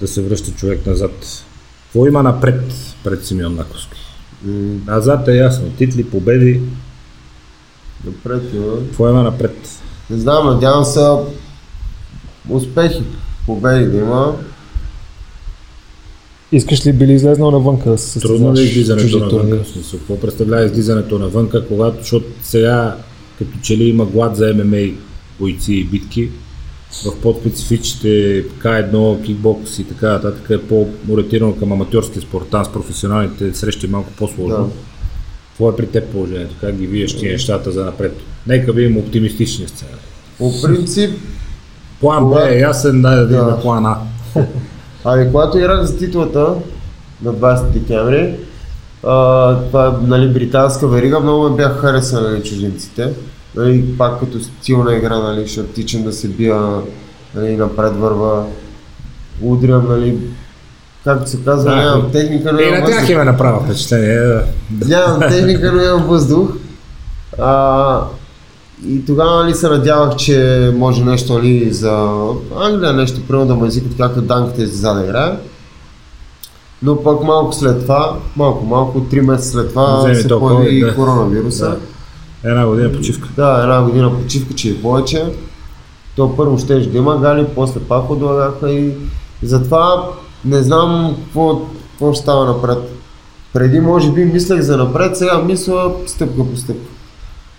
да се връща човек назад. Какво има напред пред Симеон Наковски? М, Назад е ясно. Титли, победи. Напред има. Какво има напред? Не знам, надявам се успехи, победи да има. Искаш ли били излезнал навънка да се Трудно ли е излизането навънка? смисъл, Какво представлява излизането навънка, когато, защото сега като че ли има глад за ММА бойци и битки, в по-специфичните К1, кикбокс и така нататък е по-ориентирано към аматьорски спорт. Там с професионалните срещи е малко по-сложно. Да. Какво е при теб положението? Как ги видиш тия нещата за напред? Нека видим оптимистичния сценарий. По принцип, План Б е ясен, дай да видим Да. план А. Ами, когато играх за титлата на 20 декември, а, това е нали, британска верига, много ме бяха харесали нали, чужденците. Нали, пак като стилна игра, нали, ще тичам да се бия нали, напред върва, удрям, нали, както се казва, Да, нямам техника, но И имам на въздух. им е направа впечатление. да. Нямам техника, но имам въздух. А, и тогава нали, се надявах, че може нещо нали, за Англия, нещо, примерно да ме извикат както данките излиза да играе. Но пък малко след това, малко, малко, три месеца след това Вземи се появи да. коронавируса. Да. Една година почивка. Да, една година почивка, че и повече. То първо ще да има гали, после пак отлагаха и затова не знам какво, какво ще става напред. Преди може би мислех за напред, сега мисля стъпка по стъпка.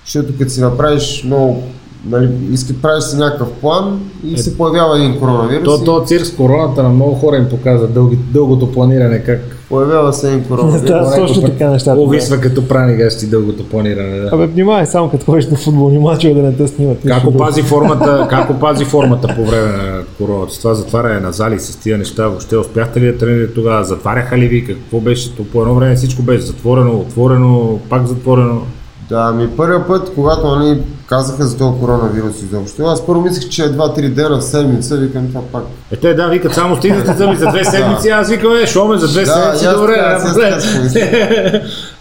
Защото като си направиш много, нали, иска правиш си някакъв план и Е, се появява един коронавирус. То, и то цирк с короната на много хора им показва дълги, дългото планиране, как Появява се един коронавирус. Да, точно така нещата. увисва като прани гащи дългото планиране. Да. Абе, внимавай само като ходиш на футболни мачове да не те снимат. Как опази формата, как опази формата по време на короната? С това затваряне на зали с тия неща, въобще успяхте ли да тренирате тогава? Затваряха ли ви? Какво беше? То по едно време всичко беше затворено, отворено, пак затворено. Да, ми първия път, когато нали, казаха за този коронавирус изобщо, аз първо мислех, че е 2-3 дена в седмица, викам това пак. Е, те да, викат само стигнете зъби за две седмици, аз викам, е, шоме за две Да, седмици, добре, помислих.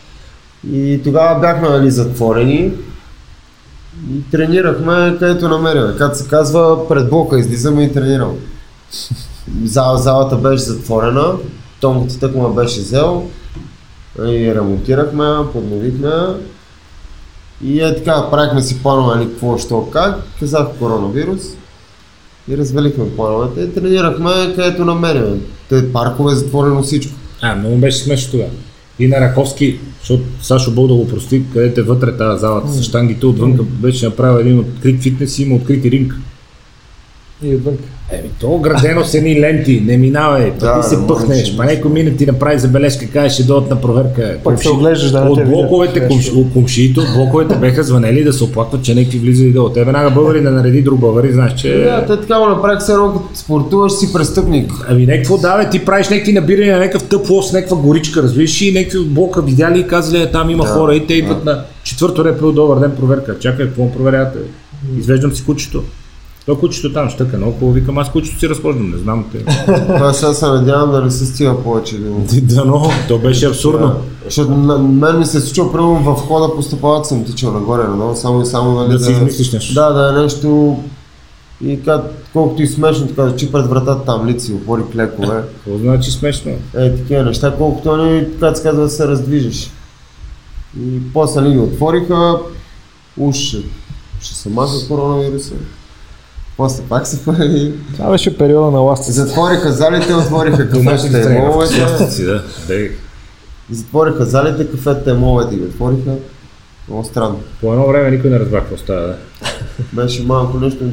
И тогава бяхме нали, затворени и тренирахме където намерим. Както се казва, пред блока излизаме и тренираме. Зал, залата беше затворена, Томката тък ме беше взел и ремонтирахме, подновихме и е така, правихме си планове, нали, какво, що, как, казах коронавирус и развалихме плановете и тренирахме където намерим. Те паркове затворено всичко. А, много беше смешно тогава. И на Раковски, защото Сашо Бог да го прости, където е вътре тази залата с штангите, отвънка беше направил един открит фитнес и има открит ринг. И отвън. Еми, то градено с едни ленти, не минавай, па Да, ти се не пъхнеш, па някой мине ти направи забележка, каже ще дойдат на проверка. Пък се оглеждаш да от блоковете, комшиите, от блоковете беха звънели да се оплакват, че някакви влизали долу. Те веднага българи да нареди друг българи, знаеш, че... Да, те така го направих все едно спортуваш си престъпник. Ами някакво да, бе, ти правиш някакви набирания, някакъв тъп лос, някаква горичка, разбираш и някакви от блока видяли и казали, е, там има Да, хора и те идват да. на четвърто репро, добър ден, проверка. Чакай, какво проверявате? Извеждам си кучето. То кучето там щъка, много хубаво викам, аз кучето си разхождам, не знам те. Това сега се надявам да не се стига повече да, но, то беше абсурдно. Да. Защото на мен ми се е случило, примерно в хода по стъпалата съм тичал нагоре, надолу, само и само нали, Да си измислиш нещо. Да, да е нещо... И как, колкото и смешно, така да чи пред вратата там лици, опори клекове. Какво значи смешно? Е, такива неща, колкото нали, така се казва да се раздвижиш. И после нали, ги отвориха, уж ще, се маха коронавируса. После пак се хвали. Това беше периода на ласти. Затвориха залите, отвориха кафетата и моловете. Затвориха залите, кафетата и моловете ги отвориха. Много странно. По едно време никой не разбра какво става. Да. Беше малко нещо.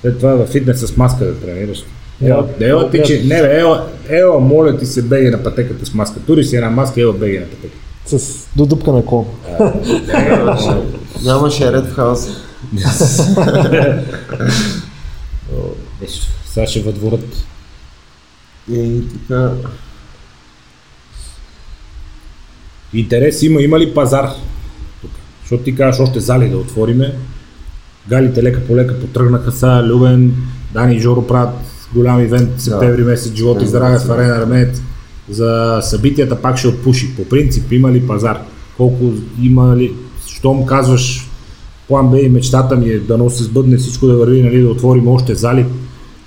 След това във фитнес с маска да тренираш. Ела, Ела ти, че, не бе, ела, ела, моля ти се беги на пътеката с маска. Тури си една маска, ела беги на пътеката. С додупка на кон. Нямаше ред в хаоса. Нещо, Сега ще въдворят. И така. Интерес има, има ли пазар? Тук. Защото ти кажеш още зали да отвориме. Галите лека по лека потръгнаха са, Любен, Дани и Жоро правят голям ивент септември месец, живот и здраве в Арена Армеец. За събитията пак ще отпуши. По принцип има ли пазар? Колко има ли? Щом казваш план Б и мечтата ми е да се сбъдне всичко да върви, нали, да отворим още зали.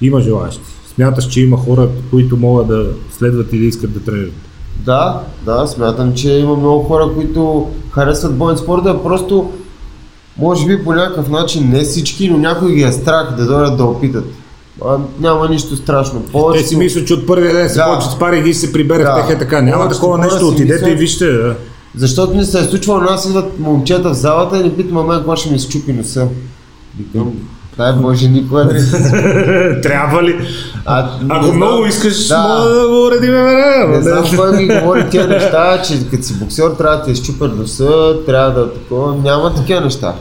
Има желаящи. Смяташ, че има хора, които могат да следват и да искат да тренират. Да, да, смятам, че има много хора, които харесват бойен спорта, просто може би по някакъв начин не всички, но някой ги е страх да дойдат да опитат. А, няма нищо страшно. Те Повечето, си мислят, че от първия ден се Да. почват с пари и се приберат Да. да. така. Няма такова нещо, отидете мислят- и вижте. Да. Защото ни се е случвало, у нас идват момчета в залата и ни питат, мама, какво ще ми изчупи носа. Викам, дай Боже, никога не. Трябва ли? А, Ако знам. много искаш, Да. мога да го уредим веднага. Не знам кой ми говори тия неща, че като си боксер трябва да те изчупят носа, трябва да такова. Няма такива неща.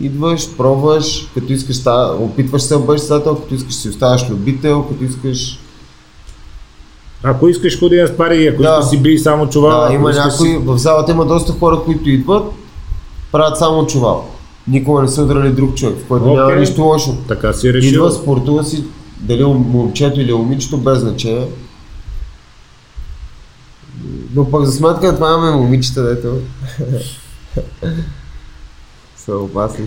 Идваш, пробваш, като искаш, опитваш се да бъдеш като искаш си оставаш любител, като искаш... Ако искаш ходи на спари, ако Да. си бий само чувал. Да, има някои, си- в залата има доста хора, които идват, правят само чувал. Никога не са удрали друг човек, в който няма Окей. нищо лошо. Така си е решил. Идва, спортува си, дали момчето или момичето, без значение. Но пък за сметка на това имаме момичета, дето са опасни.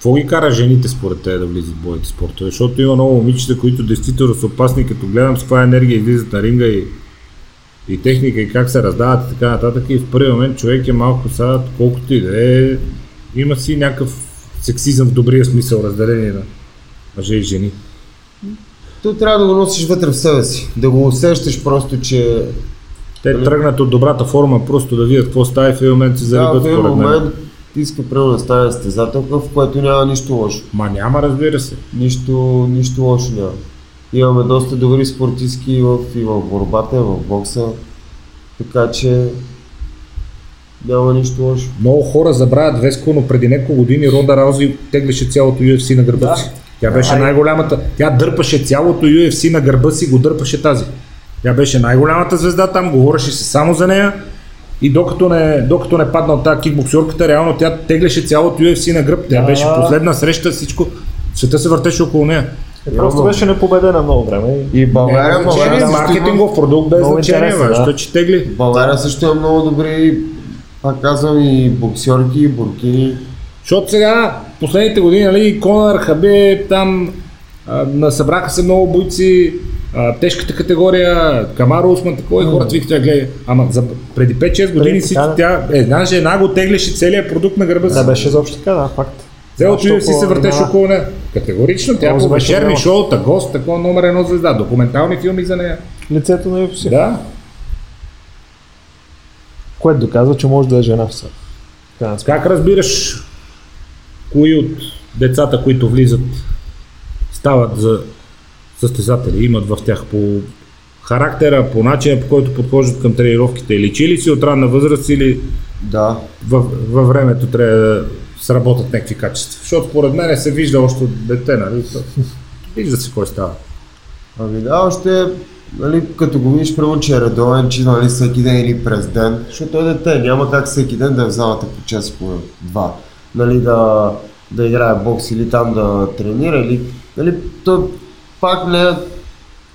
Какво ги кара жените според те да влизат в бойните спортове? Защото има много момичета, които действително са опасни, като гледам с каква енергия излизат на ринга и и техника и как се раздават и така нататък и в първи момент човек е малко сега, колкото и да е, има си някакъв сексизъм в добрия смисъл разделение на мъже и жени. То трябва да го носиш вътре в себе си. Да го усещаш просто, че Те тръгнат от добрата форма просто да видят какво става и в един момент се да, зарибат в един според момент иска примерно да стане състезателка, в което няма нищо лошо. Ма няма, разбира се. Нищо, нищо лошо няма. Имаме доста добри спортистки и в, и в борбата, и в бокса. Така че няма нищо лошо. Много хора забравят Веско, но преди няколко години Рода Раузи теглеше цялото UFC на гърба Да. си. Тя беше Ай. най-голямата. Тя дърпаше цялото UFC на гърба си, го дърпаше тази. Тя беше най-голямата звезда там, говореше се само за нея. И докато не, докато не падна от тази кикбоксерката, реално тя теглеше цялото UFC на гръб. Тя Да. беше последна среща, всичко. Света се въртеше около нея. Е, просто беше непобедена много време. И България, Не, България, има, маркетингов продукт без значение, да. че тегли. България също има много добри, пак казвам, и боксерки, и буркини. Защото сега, последните години, нали, Конър, Хабе, там а, насъбраха се много бойци, а, тежката категория, Камаро, Усман, такова и хората викат, гледай. Ама за, преди 5-6 години си, да. тя, една жена го теглеше целият продукт на гърба си. Да, беше изобщо така, да, факт. Цялото Защо UFC се въртеше по- около нея. Категорично, тя по вечерни шоута, гост, такова номер едно звезда, документални филми за нея. Лицето на UFC. Да, Което доказва, че може да е жена в сметка. Как разбираш кои от децата, които влизат, стават за състезатели, имат в тях по характера, по начина по който подхождат към тренировките? Личи ли си от ранна възраст или Да. във, във времето трябва да сработят някакви качества? Защото според мен се вижда още от дете, нали? То- Вижда се кой става. Ами да, още, нали, като го видиш, прямо, че е редовен, че нали, всеки ден или през ден, защото е дете, няма как всеки ден да е в залата по час половина, два, нали, да, да играе бокс или там да тренира, или, нали, той пак е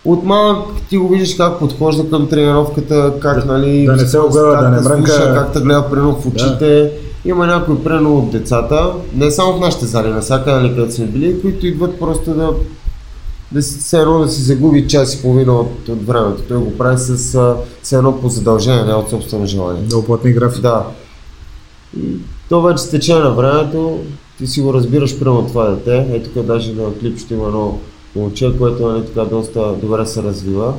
от малък ти го виждаш как подхожда към тренировката, как нали, да не се как да не мрънка. слуша, как да гледа прено в очите. Има някои прено от децата, не само в нашите зали, навсякъде, нали, където сме били, които идват просто да да си, все едно да си загуби час и половина от, от времето. Той го прави с все едно по задължение, не от собствено желание. Да оплътни график. Да. И то вече с течение на времето, ти си го разбираш прямо това дете. Ето тук даже на клипчето има едно момче, което нали, така доста добре се развива.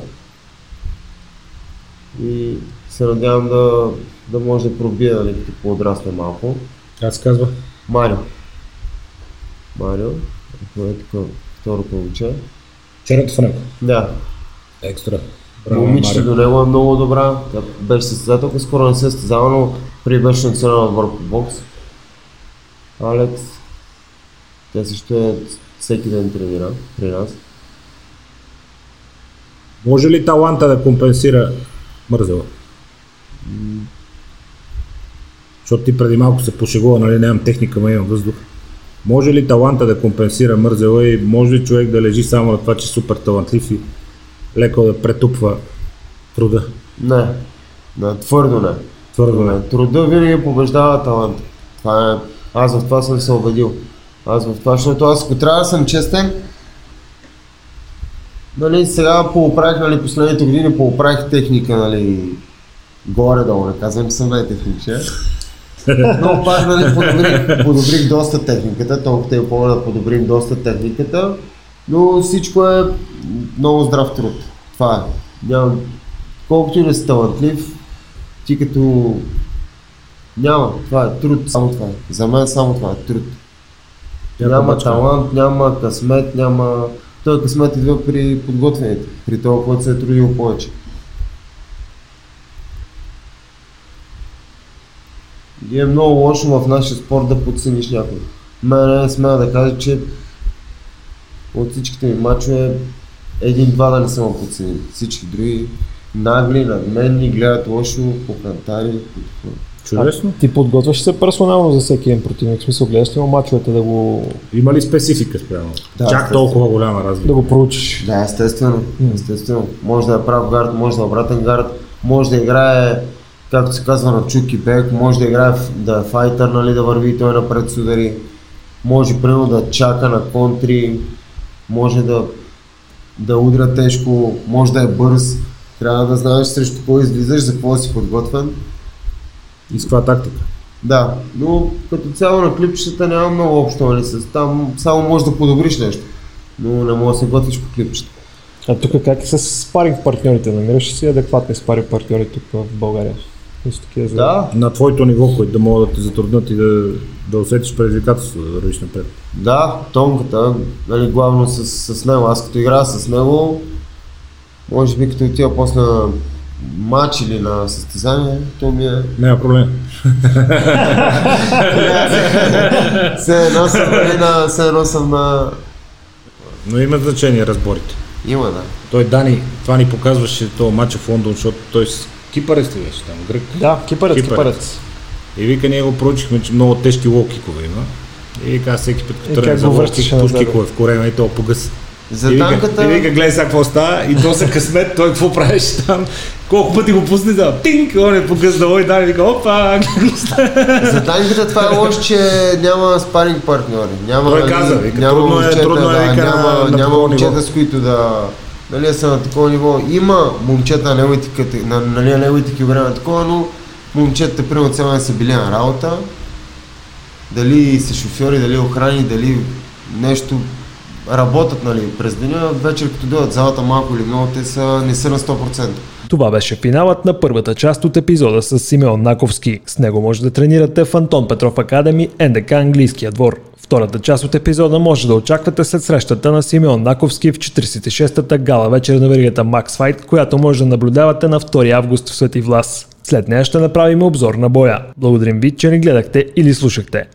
И се надявам да, да може да пробие, нали, като поодрасне малко. Как се казва? Марио. Марио. Е тук второто момче. Черното него. Да, Екстра. Момичето до него е много добра. Тя беше състезателка, скоро не се състезава, но при беше национален отбор по бокс. Алекс. Тя също е всеки ден тренира при нас. Може ли таланта да компенсира мързела? Защото ти преди малко се пошегува, нали, нямам техника, но имам въздух. Може ли таланта да компенсира мързела и може ли човек да лежи само на това, че е супер талантлив и леко да претупва труда? Не, не твърдо не. Твърдо не. Труда винаги побеждава талант. Това е... Аз в това съм се убедил. Аз в това, защото аз ако трябва да съм честен, нали, сега поуправих, нали, последните години поуправих техника, нали, горе-долу, не казвам, съм най-техничен. Но пак нали, подобрих, подобрих доста техниката, толкова те помня да подобрим доста техниката, но всичко е много здрав труд. Това е. Нямам, колкото и да си талантлив, ти като няма, това е труд, само това е. За мен само това е труд. Няма бачка. талант, няма късмет, няма... Той късмет идва при подготвените, при това, който се е трудил повече. И е много лошо в нашия спорт да подцениш някой. Мене смея да кажа, че от всичките ми мачове един-два да не съм подценил. Всички други нагли, надменни, гледат лошо, по кантари. и такова. Чудесно. Ти подготвяш се персонално за всеки един противник, в смисъл гледаш ли мачовете да го, Има ли специфика спрямо? Да, Чак естествено. толкова голяма разлика. да го проучиш? Да, естествено. Естествено. Може да е прав гард, може да е обратен гард, може да играе, както се казва, на чук и бек, може да играе да е файтър, нали, да върви той напред с удари. Може примерно да чака на контри, може да, да удря тежко, може да е бърз. Трябва да знаеш срещу кого излизаш, за какво си подготвен. И с каква тактика? Да, но като цяло на клипчета няма много общо, нали? С там само можеш да подобриш нещо. Но не можеш да се готвиш по клипчета. А тук как е с спаринг партньорите? Намираш си адекватни спаринг партньори тук в България? Такива за... Да, На твоето ниво, които да могат да те затруднят и да, да усетиш предизвикателство, да вървиш напред. да, тонката, нали, главно с, с него. Аз като играя с него, може би като отива после матч или на състезание, то ми е... Няма проблем. Все едно съм, на, все едно съм на... Но има значение разборите. Има, да. Той Дани, това ни показваше този матч в Лондон, защото той с кипарец ли беше там, грък. Да, кипарец, Кипарец. кипарец. И вика, ние го проучихме, че много тежки лоу-кикове има. И вика, всеки път, като тръгне за го лоу-кик, връщаше пуш назад, кикове в корема и то погъс. За и вика, танката... и вика, гледай сега какво става, и то за късмет, той какво правеше там, колко пъти го пусне, да, тинк, он е погъснал и да, и вика, опа, За танката това е лошо, че няма спаринг партньори. Няма, Той нали, каза, вика, няма трудно е- момчета, трудно е, да, вика, няма, на- няма момчета, с които да нали, са на такова ниво. Има момчета на неговите, на, нали, на неговите такова, но момчетата, примерно, цял ден са били на работа. Дали са шофьори, дали охрани, дали нещо работят нали, през деня, вечер като дойдат залата малко или много, те са, не са на 100%. Това беше финалът на първата част от епизода с Симеон Наковски. С него може да тренирате в Антон Петров Академи, НДК Английския двор. Втората част от епизода може да очаквате след срещата на Симеон Наковски в 46-та гала вечер на веригата Max Fight, която може да наблюдавате на 2 август в Свети Влас. След нея ще направим обзор на боя. Благодарим ви, че ни гледахте или слушахте.